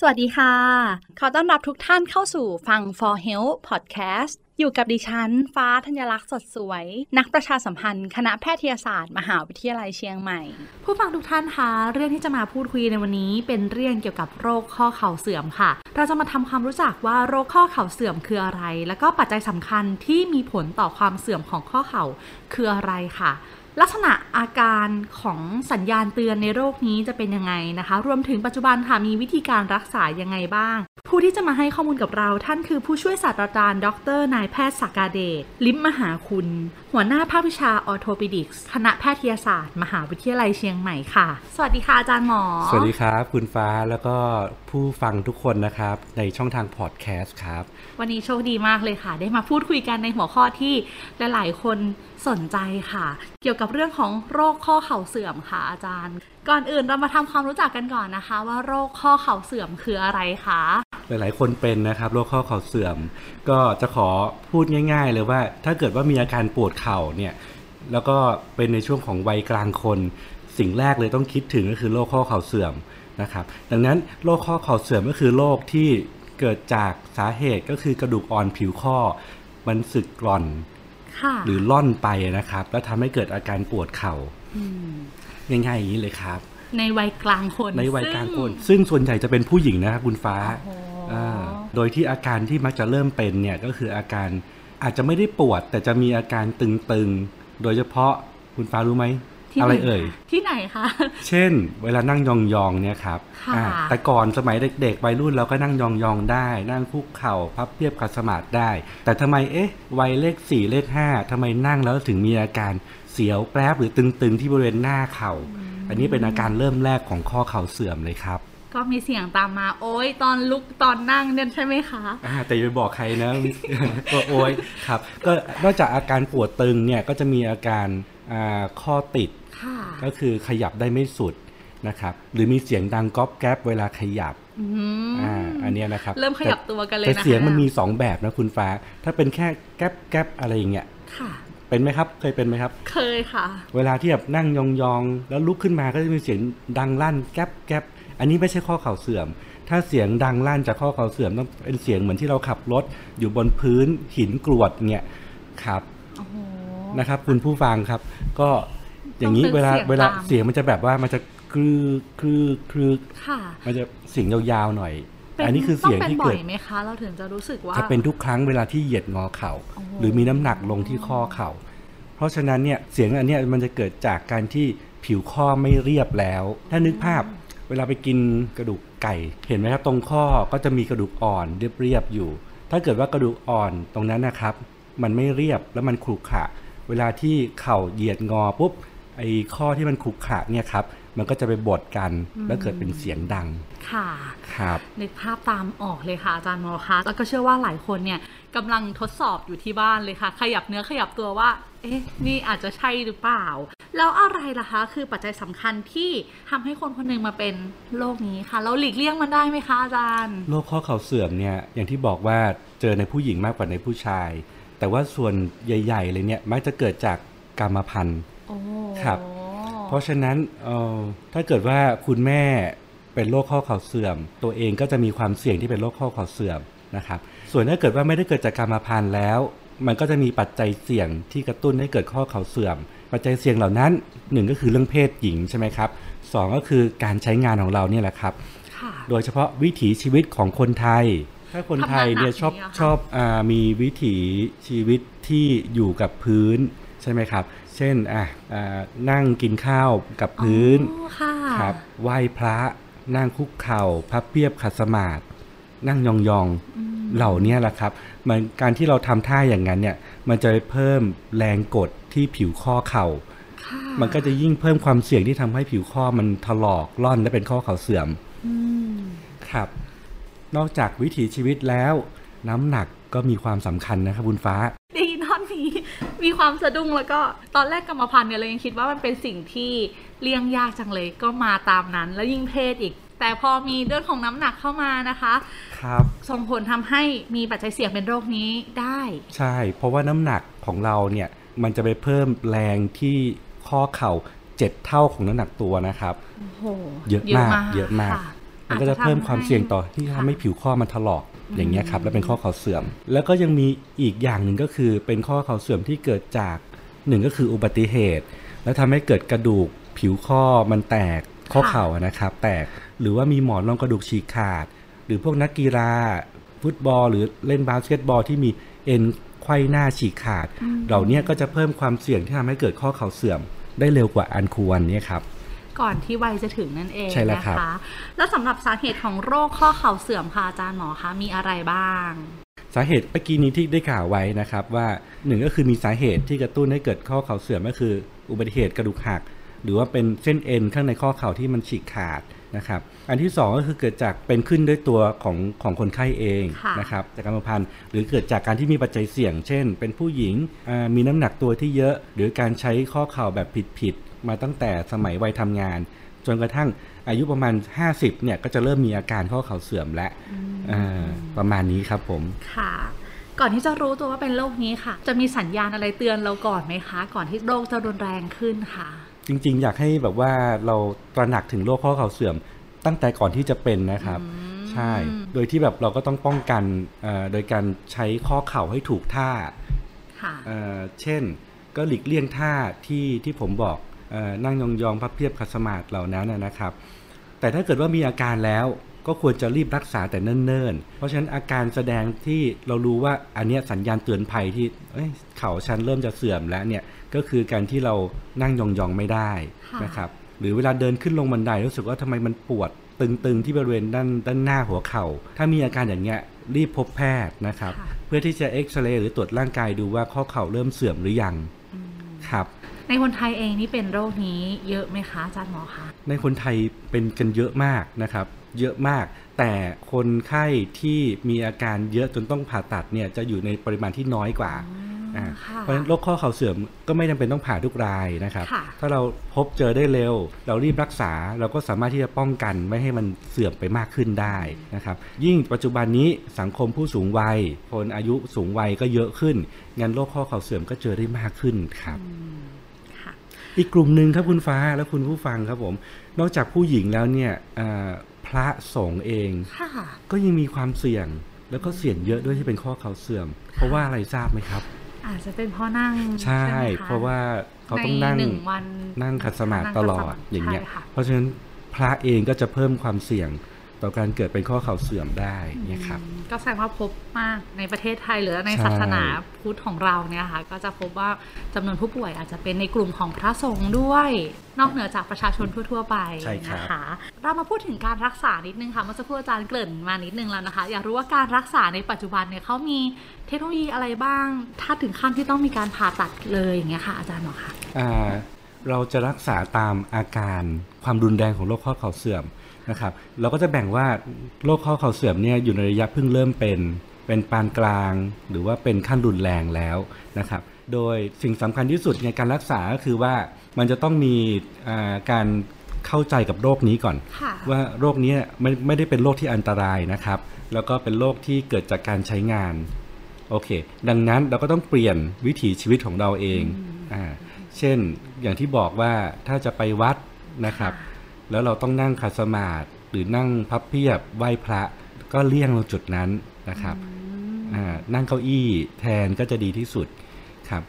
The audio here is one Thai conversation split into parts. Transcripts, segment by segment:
สวัสดีค่ะ ขอต้อนรับทุกท่านเข้าสู่ฟัง for health podcast อยู่กับดิฉัน ฟ้าธัญลักษณ์สดสวย นักประชาสัมพันธ์ คณะแพทยศาสตร์ มหาวิทยาลัยเชียงใหม่ ผู้ฟังทุกท่านคะ เรื่องที่จะมาพูดคุยในวันนี้ เป็นเรื่องเกี่ยวกับโรคข้อเข่าเสื่อมค่ะ เราจะมาทำความรู้จักว่าโรคข้อเข่าเสื่อมคืออะไร แล้วก็ปัจจัยสำคัญที่มีผลต่อความเสื่อมของข้อเข่าคืออะไรค่ะ ลักษณะอาการของสัญญาณเตือนในโรคนี้จะเป็นยังไงนะคะ รวมถึงปัจจุบันค่ะมีวิธีการรักษายังไงบ้าง ผู้ที่จะมาให้ข้อมูลกับเราท่านคือผู้ช่วยศาสตราจารย์ ดรนายแพทย์สักกาเดชลิมมหาคุณ หัวหน้าภาควิชาออโทปิดิกส์คณะแพทยศาสตร์ มหาวิทยาลัยเชียงใหม่ค่ะ สวัสดีค่ะอาจารย์หมอ สวัสดีครับ คุณฟ้าแล้วก็ผู้ฟังทุกคนนะครับ ในช่องทางพอดแคสต์ครับ วันนี้โชคดีมากเลยค่ะ ได้มาพูดคุยกันในหัวข้อที่หลาย ๆ คนสนใจค่ะ เกี่ยวกับเรื่องของโรคข้อเข่าเสื่อมค่ะอาจารย์ ก่อนอื่นเรามาทำความรู้จักกันก่อนนะคะ ว่าโรคข้อเข่าเสื่อมคืออะไรคะหลายๆ คนเป็นนะครับโรคข้อเข่าเสื่อม ก็จะขอพูดง่าย ๆ เลยว่า ถ้าเกิดว่ามีอาการปวดเข่าเนี่ยแล้วก็เป็นในช่วงของวัยกลางคน สิ่งแรกเลยต้องคิดถึงก็คือโรคข้อเข่าเสื่อมนะครับ ดังนั้นโรคข้อเข่าเสื่อมก็คือโรคที่เกิดจากสาเหตุก็คือกระดูกอ่อนผิวข้อ มันสึกกร่อน หรือล่อนไปนะครับ แล้วทำให้เกิดอาการปวดเข่ามง่ายๆอย่างนี้เลยครับ ในวัยกลางคน ในวัยกลางคน ซึ่งซึ่งส่วนใหญ่จะเป็นผู้หญิงนะครับคุณฟ้าโอ้โหอ่าโดยที่อาการที่มักจะเริ่มเป็นเนี่ยก็คืออาการอาจจะไม่ได้ปวด แต่จะมีอาการตึงๆ โดยเฉพาะคุณฟ้ารู้ไหมที่ อะไรหนเอ่ย ที่ไหนคะ เช่น เวลานั่งยองๆเนี่ยครับค่ะอ่าแต่ก่อนสมัยเด็กๆวัยรุ่นเราก็นั่งยองๆได้ นั่งคุกเข่าพับเพียบขัดสมาธิได้ แต่ทำไมเอ๊ะวัยเลขสี่เลขห้าทำไมนั่งแล้วถึงมีอาการเสียวแปรบหรือตึงๆที่บริเวณหน้าเข่า อันนี้เป็นอาการเริ่มแรกของข้อเข่าเสื่อมเลยครับก็มีเสียงตามมา โอ๊ยตอนลุกตอนนั่งเนี่ยใช่ไหมคะอ่าแต่อย่าไปบอกใครนะก็โอยครับ ก็นอกจากอาการปวดตึงเนี่ยก็จะมีอาการอ่า ข้อติดค่ะก็คือขยับได้ไม่สุดนะครับหรือมีเสียงดังก๊อบแก๊บเวลาขยับอืมอ่าอันเนี้ยนะครับเริ่มขยับตัวกันเลยแต่นะคะเสียงมันมีสองแบบนะคุณฟ้า ถ้าเป็นแค่แก๊บแก๊บอะไรอย่างเงี้ยค่ะเป็นไหมครับเคยเป็นไหมครับ เคยค่ะ เวลาที่แบบนั่งยองๆ แล้วลุกขึ้นมาก็จะมีเสียงดังลั่นแก๊บแก๊บอันนี้ไม่ใช่ข้อเข่าเสื่อม ถ้าเสียงดังลั่นจากข้อเข่าเสื่อมต้องเป็นเสียงเหมือนที่เราขับรถอยู่บนพื้นหินกรวดเนี่ยครับโอ้โห นะครับ คุณผู้ฟังครับ ก็อย่างนี้ต้องเป็นเวลาเสียงเวลาตามเสียงมันจะแบบว่ามันจะคลือคลือคลือค่ะมันจะเสียงยาวๆหน่อยเป็อันนี้คือเสียงต้ที่ป็นบ่เกิอดยไหมคะเราถึงจะรู้สึกว่าจะเป็นทุกครั้งเวลาที่เหยียดงอเข่าโอ้โหหรือมีน้ำหนักลงที่ข้อเข่า เพราะฉะนั้นเนี่ยเสียงอันเนี้ยมันจะเกิดจากการที่ผิวข้อไม่เรียบแล้ว ถ้านึกภาพเวลาไปกินกระดูกไก่เห็นไหมครับตรงข้อก็จะมีกระดูกอ่อนเรียบๆอยู่ ถ้าเกิดว่ากระดูกอ่อนตรงนั้นนะครับ มันไม่เรียบแล้วมันขรุขระ เวลาที่เข่าเหยียดงอปุ๊บไอ้ข้อที่มันขรุขระเนี่ยครับมันก็จะไปบดกันแล้วเกิดเป็นเสียงดัง ค่ะ ครับนึกภาพตามออกเลยค่ะอาจารย์หมอคะแล้วก็เชื่อว่าหลายคนเนี่ยกำลังทดสอบอยู่ที่บ้านเลยค่ะ ขยับเนื้อขยับตัวว่า เอ๊ะ นี่อาจจะใช่หรือเปล่า แล้วอะไรล่ะคะ คือปัจจัยสำคัญที่ทำให้คนคนหนึ่งมาเป็นโรคนี้ค่ะ เราหลีกเลี่ยงมันได้ไหมคะอาจารย์ โรคข้อเข่าเสื่อมเนี่ย อย่างที่บอกว่าเจอในผู้หญิงมากกว่าในผู้ชาย แต่ว่าส่วนใหญ่ ๆ เลยเนี่ยมักจะเกิดจากกรรมพันธุ์โอ้ครับ เพราะฉะนั้นเอ่อถ้าเกิดว่าคุณแม่เป็นโรคข้อเข่าเสื่อม ตัวเองก็จะมีความเสี่ยงที่เป็นโรคข้อเข่าเสื่อมนะครับ ส่วนถ้าเกิดว่าไม่ได้เกิดจากกรรมพันธุ์แล้ว มันก็จะมีปัจจัยเสี่ยงที่กระตุ้นให้เกิดข้อเข่าเสื่อม ปัจจัยเสี่ยงเหล่านั้นหนึ่งก็คือเรื่องเพศหญิงใช่ไหมครับสองก็คือการใช้งานของเราเนี่ยแหละครับค่ะโดยเฉพาะวิถีชีวิตของคนไทย ถ้าคนไทยเนี่ยทำงานหนักชอบอย่างเงี้ยค่ะชอบอามีวิถีชีวิตที่อยู่กับพื้นใช่ไหมครับ เช่นอะอ่านั่งกินข้าวกับพื้นอ๋อค่ะครับไหว้พระนั่งคุกเข่าพับเพียบขัดสมาธินั่งยองๆเหล่าเนี้ยแหละครับ มันการที่เราทำท่าอย่างนั้นเนี่ยมันจะไปเพิ่มแรงกดที่ผิวข้อเข่าค่ะมันก็จะยิ่งเพิ่มความเสี่ยงที่ทำให้ผิวข้อมันถลอกล่อนและเป็นข้อเข่าเสื่อมอืมครับ นอกจากวิถีชีวิตแล้ว น้ำหนักก็มีความสำคัญนะครับคุณฟ้าได้ยินท่อนนี้มีความสะดุ้งแล้วก็ตอนแรกกรรมพันธุ์เนี่ยเรายังคิดว่ามันเป็นสิ่งที่เลี่ยงยากจังเลยก็มาตามนั้น แล้วยิ่งเพศอีก แต่พอมีเรื่องของน้ำหนักเข้ามานะคะ ครับ ส่งผลทำให้มีปัจจัยเสี่ยงเป็นโรคนี้ได้ ใช่ เพราะว่าน้ำหนักของเราเนี่ยมันจะไปเพิ่มแรงที่ข้อเข่าเจ็ดเท่าของน้ำหนักตัวนะครับ โอ้โหเยอะมาก เยอะมากค่ มันก็จะเพิ่มความเสี่ยงต่อที่ค่ะทำให้ผิวข้อมันถลอกอย่างเงี้ยครับและเป็นข้อเข่าเสื่อม แล้วก็ยังมีอีกอย่างหนึ่งก็คือเป็นข้อเข่าเสื่อมที่เกิดจากหนึ่งก็คืออุบัติเหตุ แล้วทำให้เกิดกระดูกผิวข้อมันแตกข้อเข่าอะนะครับ แตกหรือว่ามีหมอนรองกระดูกฉีกขาด หรือพวกนักกีฬาฟุตบอล หรือเล่นบาสเกตบอลที่มีเอ็นไขว้หน้าฉีกขาด เหล่านี้ก็จะเพิ่มความเสี่ยงที่ทำให้เกิดข้อเข่าเสื่อมได้เร็วกว่าอันควรเนี่ยครับ ก่อนที่วัยจะถึงนั่นเองใช่แล้วนะครับคะ แล้วสำหรับสาเหตุของโรคข้อเข่าเสื่อมค่ะอาจารย์หมอคะมีอะไรบ้าง สาเหตุเมื่อกี้นี้ที่ได้กล่าวไว้นะครับว่าหนึ่งก็คือมีสาเหตุที่กระตุ้นให้เกิดข้อเข่าเสื่อมก็คือ อุบัติเหตุกระดูกหัก หรือว่าเป็นเส้นเอ็นข้างในข้อเข่าที่มันฉีกขาดนะครับอันที่สองก็คือเกิดจากเป็นขึ้นด้วยตัวของของคนไข้เองค่ะนะครับจากกรรมพันธุ์หรือเกิดจากการที่มีปัจจัยเสี่ยง เช่น เป็นผู้หญิงอ่ามีน้ำหนักตัวที่เยอะ หรือการใช้ข้อเข่าแบบผิดๆ มาตั้งแต่สมัยวัยทำงาน จนกระทั่งอายุประมาณ 50เนี่ยก็จะเริ่มมีอาการข้อเข่าเสื่อมและอ่าประมาณนี้ครับผมค่ะ ก่อนที่จะรู้ตัวว่าเป็นโรคนี้ค่ะ จะมีสัญญาณอะไรเตือนเราก่อนไหมคะ ก่อนที่โรคจะรุนแรงขึ้นค่ะ จริง ๆ อยากให้แบบว่าเราตระหนักถึงโรคข้อเข่าเสื่อม ตั้งแต่ก่อนที่จะเป็นนะครับใช่ โดยที่แบบเราก็ต้องป้องกันเอ่อโดยการใช้ข้อเข่าให้ถูกท่าค่ะเอ่อเช่น ก็หลีกเลี่ยงท่าที่ที่ผมบอกเออ นั่งยองๆพับเพียบขัดสมาธิเหล่านั้นนะนะครับ แต่ถ้าเกิดว่ามีอาการแล้วก็ควรจะรีบรักษาแต่เนิ่นๆ เพราะฉะนั้นอาการแสดงที่เรารู้ว่าอันเนี้ยสัญญาณเตือนภัยที่เอ้ยเข่าฉันเริ่มจะเสื่อมแล้วเนี่ยก็คือการที่เรานั่งยองๆไม่ได้ค่ะนะครับหรือเวลาเดินขึ้นลงบันไดรู้สึกว่าทำไมมันปวดตึงๆที่บริเวณด้านด้านหน้าหัวเข่า ถ้ามีอาการอย่างเงี้ยรีบพบแพทย์นะครับค่ะเพื่อที่จะเอ็กซเรย์หรือตรวจร่างกายดูว่าข้อเข่าเริ่มเสื่อมหรือยังครับ ในคนไทยเองนี่เป็นโรคนี้เยอะไหมคะอาจารย์หมอคะในคนไทยเป็นกันเยอะมากนะครับ เยอะมาก แต่คนไข้ที่มีอาการเยอะจนต้องผ่าตัดเนี่ยจะอยู่ในปริมาณที่น้อยกว่าอ่าค่ะเพราะฉะนั้นโรคข้อเข่าเสื่อมก็ไม่จำเป็นต้องผ่าทุกรายนะครับค่ะถ้าเราพบเจอได้เร็ว เรารีบรักษาเราก็สามารถที่จะป้องกันไม่ให้มันเสื่อมไปมากขึ้นได้นะครับ ยิ่งปัจจุบันนี้สังคมผู้สูงวัย คนอายุสูงวัยก็เยอะขึ้นงั้นโรคข้อเข่าเสื่อมก็เจอได้มากขึ้นครับค่ะ อีกกลุ่มหนึ่งครับคุณฟ้าและคุณผู้ฟังครับผม นอกจากผู้หญิงแล้วเนี่ยเอ่อพระสงฆ์เองค่ะก็ยังมีความเสี่ยงแล้วก็เสี่ยงเยอะด้วยที่เป็นข้อเข่าเสื่อม เพราะว่าอะไรทราบไหมครับ อาจจะเป็นเพราะนั่งใช่ไหมคเพราะว่าเขาต้องนั่งในหนึ่งวันนั่งขัดสมาธิตลอดอย่างเงี้ยใช่ค่ะเพราะฉะนั้นพระเองก็จะเพิ่มความเสี่ยง ต่อการเกิดเป็นข้อเข่าเสื่อมได้เนี่ยครับอืมก็แสดงว่าพบมากในประเทศไทยหรือในใช่ศาสนาพุทธของเราเนี่ยค่ะก็จะพบว่าจำนวนผู้ป่วยอาจจะเป็นในกลุ่มของพระสงฆ์ด้วย นอกเหนือจากประชาชนทั่ว ๆ ไปใช่ครับนะคะเรามาพูดถึงการรักษานิดนึงค่ะเมื่อสักครู่อาจารย์เกริ่นมานิดนึงแล้วนะคะ อยากรู้ว่าการรักษาในปัจจุบันเนี่ยเขามีเทคโนโลยีอะไรบ้าง ถ้าถึงขั้นที่ต้องมีการผ่าตัดเลยอย่างเงี้ยค่ะอาจารย์หมอคะอ่า เราจะรักษาตามอาการความรุนแรงของโรคข้อเข่าเสื่อมนะครับ เราก็จะแบ่งว่าโรคข้อเข่าเสื่อมเนี่ยอยู่ในระยะเพิ่งเริ่มเป็น เป็นปานกลาง หรือว่าเป็นขั้นรุนแรงแล้วนะครับ โดยสิ่งสำคัญที่สุดในการรักษาก็คือว่ามันจะต้องมีอ่าการเข้าใจกับโรคนี้ก่อนค่ะว่าโรคนี้ไม่ไม่ได้เป็นโรคที่อันตรายนะครับ แล้วก็เป็นโรคที่เกิดจากการใช้งานโอเค ดังนั้นเราก็ต้องเปลี่ยนวิถีชีวิตของเราเองอ่า เช่นอย่างที่บอกว่าถ้าจะไปวัดนะครับ แล้วเราต้องนั่งขัดสมาธิหรือนั่งพับเพียบไหว้พระก็เลี่ยงตรงจุดนั้นนะครับอ่านั่งเก้าอี้แทนก็จะดีที่สุดครับ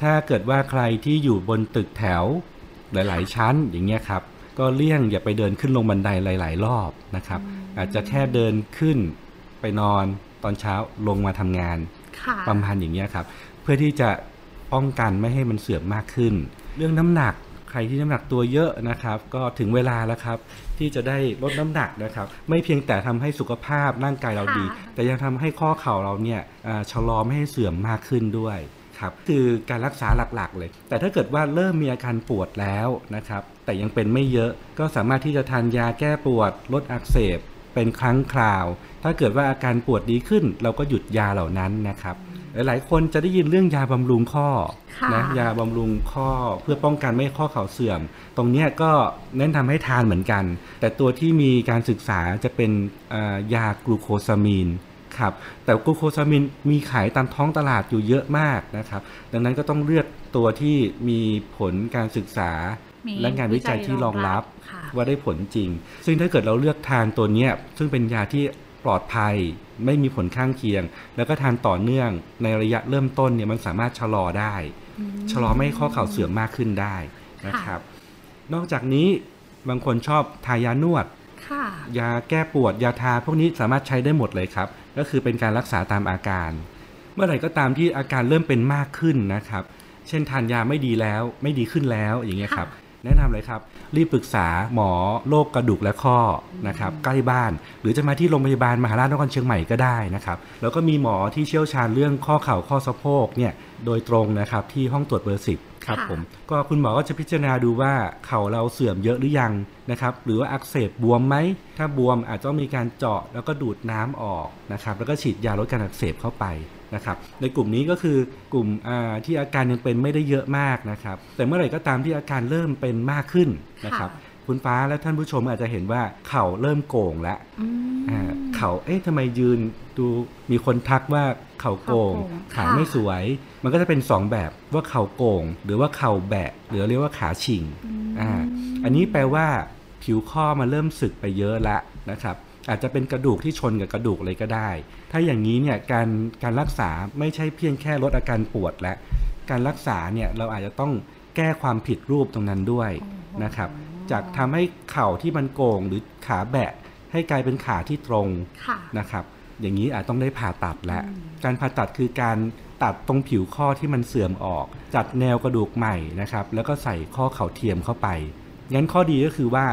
ถ้าเกิดว่าใครที่อยู่บนตึกแถวหลาย ๆ ชั้นอย่างเงี้ยครับ ก็เลี่ยงอย่าไปเดินขึ้นลงบันไดหลาย ๆ รอบนะครับ อาจจะแค่เดินขึ้นไปนอนตอนเช้าลงมาทำงานค่ะประมาณอย่างเงี้ยครับ เพื่อที่จะ ป้องกันไม่ให้มันเสื่อมมากขึ้น เรื่องน้ำหนักใครที่น้ำหนักตัวเยอะนะครับ ก็ถึงเวลาแล้วครับ ที่จะได้ลดน้ำหนักนะครับ ไม่เพียงแต่ทำให้สุขภาพร่างกายเราดีค่ะแต่ยังทำให้ข้อเข่าเราเนี่ยอ่าชะลอไม่ให้เสื่อมมากขึ้นด้วยครับคือการรักษาหลักๆเลย แต่ถ้าเกิดว่าเริ่มมีอาการปวดแล้วนะครับ แต่ยังเป็นไม่เยอะก็สามารถที่จะทานยาแก้ปวด ลดอักเสบเป็นครั้งคราว ถ้าเกิดว่าอาการปวดดีขึ้น เราก็หยุดยาเหล่านั้นนะครับ หลายๆ คนจะได้ยินเรื่องยาบำรุงข้อค่ะนะยาบำรุงข้อเพื่อป้องกันไม่ให้ข้อเข่าเสื่อม ตรงเนี้ยก็แนะนำให้ทานเหมือนกัน แต่ตัวที่มีการศึกษาจะเป็นเอ่อยากลูโคซามีนครับแต่กลูโคซามินมีขายตามท้องตลาดอยู่เยอะมากนะครับ ดังนั้นก็ต้องเลือกตัวที่มีผลการศึกษามีและงานวิจัยที่รองรับค่ะว่าได้ผลจริง ซึ่งถ้าเกิดเราเลือกทานตัวเนี้ยซึ่งเป็นยาที่ ปลอดภัย ไม่มีผลข้างเคียง แล้วก็ทานต่อเนื่องในระยะเริ่มต้นเนี่ยมันสามารถชะลอได้ ชะลอไม่ให้ข้อเข่าเสื่อมมากขึ้นได้นะครับ นอกจากนี้บางคนชอบทายานวดค่ะยาแก้ปวดยาทาพวกนี้สามารถใช้ได้หมดเลยครับ ก็คือเป็นการรักษาตามอาการ เมื่อไหร่ก็ตามที่อาการเริ่มเป็นมากขึ้นนะครับ เช่นทานยาไม่ดีแล้วไม่ดีขึ้นแล้วอย่างเงี้ยครับ แนะนำเลยครับ รีบปรึกษาหมอโรคกระดูกและข้อนะครับใกล้บ้าน หรือจะมาที่โรงพยาบาลมหาราชนครเชียงใหม่ก็ได้นะครับแล้วก็มีหมอที่เชี่ยวชาญเรื่องข้อเข่าข้อสะโพกเนี่ยโดยตรงนะครับที่ห้องตรวจเบอร์สิบครับค่ะผมก็คุณหมอก็จะพิจารณาดูว่าเข่าเราเสื่อมเยอะหรือยังนะครับหรือว่าอักเสบบวมไหม ถ้าบวมอาจจะต้องมีการเจาะแล้วก็ดูดน้ำออกนะครับแล้วก็ฉีดยาลดการอักเสบเข้าไป นะครับในกลุ่มนี้ก็คือกลุ่มอ่าที่อาการยังเป็นไม่ได้เยอะมากนะครับ แต่เมื่อไหร่ก็ตามที่อาการเริ่มเป็นมากขึ้นนะครับค่ะคุณฟ้าและท่านผู้ชมอาจจะเห็นว่าเข่าเริ่มโก่งแล้วอืมอ่าเข่าเอ๊ะทำไมยืนดูมีคนทักว่าเข่าโก่งเข่าโก่งขาค่ะไม่สวย มันก็จะเป็นสองแบบว่าเข่าโก่ง หรือว่าเข่าแบะ หรือเรียกว่าขาชิงอ่าอันนี้แปลว่าผิวข้อมันเริ่มสึกไปเยอะละนะครับ อาจจะเป็นกระดูกที่ชนกับกระดูกเลยก็ได้ ถ้าอย่างนี้เนี่ยการการรักษาไม่ใช่เพียงแค่ลดอาการปวดและ การรักษาเนี่ยเราอาจจะต้องแก้ความผิดรูปตรงนั้นด้วยนะครับ จากทำให้เข่าที่มันโก่งหรือขาแบะ ให้กลายเป็นขาที่ตรงค่ะนะครับ อย่างนี้อาจต้องได้ผ่าตัดแล้วการผ่าตัดคือการตัดตรงผิวข้อที่มันเสื่อมออก จัดแนวกระดูกใหม่นะครับ แล้วก็ใส่ข้อเข่าเทียมเข้าไปงั้นข้อดีก็คือว่า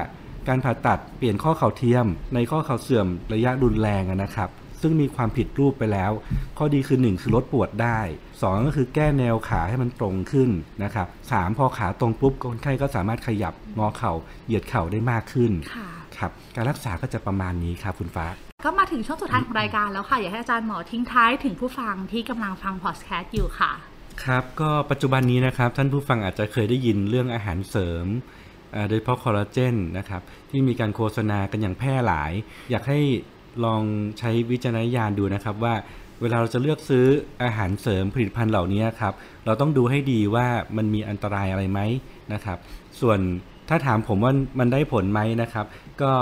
การผ่าตัดเปลี่ยนข้อเข่าเทียม ในข้อเข่าเสื่อมระยะรุนแรงอะนะครับ ซึ่งมีความผิดรูปไปแล้ว ข้อดีคือ 1 คือลดปวดได้ 2 ก็คือแก้แนวขาให้มันตรงขึ้นนะครับสามพอขาตรงปุ๊บคนไข้ก็สามารถขยับงอเข่าเหยียดเข่าได้มากขึ้นค่ะครับการรักษาก็จะประมาณนี้ครับคุณฟ้า ก็มาถึงช่วงสุดท้ายของรายการแล้วค่ะ อยากให้อาจารย์หมอทิ้งท้ายถึงผู้ฟังที่กำลังฟังพอดแคสต์อยู่ค่ะ ครับ ก็ปัจจุบันนี้นะครับ ท่านผู้ฟังอาจจะเคยได้ยินเรื่องอาหารเสริมอ่า โดยเฉพาะคอลลาเจนนะครับที่มีการโฆษณากันอย่างแพร่หลาย อยากให้ลองใช้วิจารณญาณดูนะครับว่าเวลาเราจะเลือกซื้ออาหารเสริมผลิตภัณฑ์เหล่านี้ครับ เราต้องดูให้ดีว่ามันมีอันตรายอะไรไหมนะครับ ส่วนถ้าถามผมว่ามันได้ผลไหมนะครับ ก็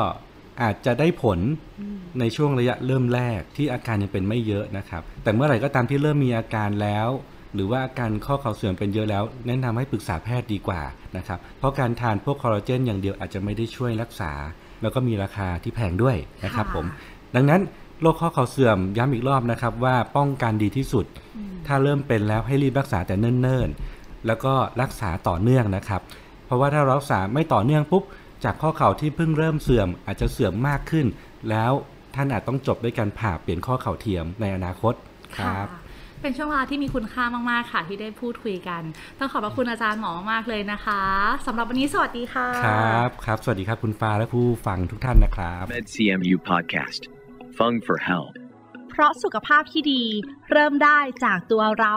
อาจจะได้ผลในช่วงระยะเริ่มแรกที่อาการยังเป็นไม่เยอะนะครับ แต่เมื่อไหร่ก็ตามที่เริ่มมีอาการแล้ว หรือว่าอาการข้อเข่าเสื่อมเป็นเยอะแล้ว แนะนำให้ปรึกษาแพทย์ดีกว่านะครับเพราะการทานพวกคอลลาเจนอย่างเดียวอาจจะไม่ได้ช่วยรักษา แล้วก็มีราคาที่แพงด้วยนะครับค่ะผมดังนั้นโรคข้อเข่าเสื่อมย้ำอีกรอบนะครับว่าป้องกันดีที่สุด ถ้าเริ่มเป็นแล้วให้รีบรักษาแต่เนิ่นๆ แล้วก็รักษาต่อเนื่องนะครับ เพราะว่าถ้าเรารักษาไม่ต่อเนื่องปุ๊บ จากข้อเข่าที่เพิ่งเริ่มเสื่อมอาจจะเสื่อมมากขึ้น แล้วท่านอาจต้องจบด้วยการผ่าเปลี่ยนข้อเข่าเทียมในอนาคตครับะ เป็นช่วงเวลาที่มีคุณค่ามาก ๆ ค่ะ ที่ได้พูดคุยกัน ต้องขอบพระคุณอาจารย์หมอมากๆเลยนะคะสำหรับวันนี้สวัสดีค่ะ ครับครับ สวัสดีครับคุณฟ้าและผู้ฟังทุกท่านนะครับ MedCMU Podcast. Fung for Health. เพราะสุขภาพที่ดี เริ่มได้จากตัวเรา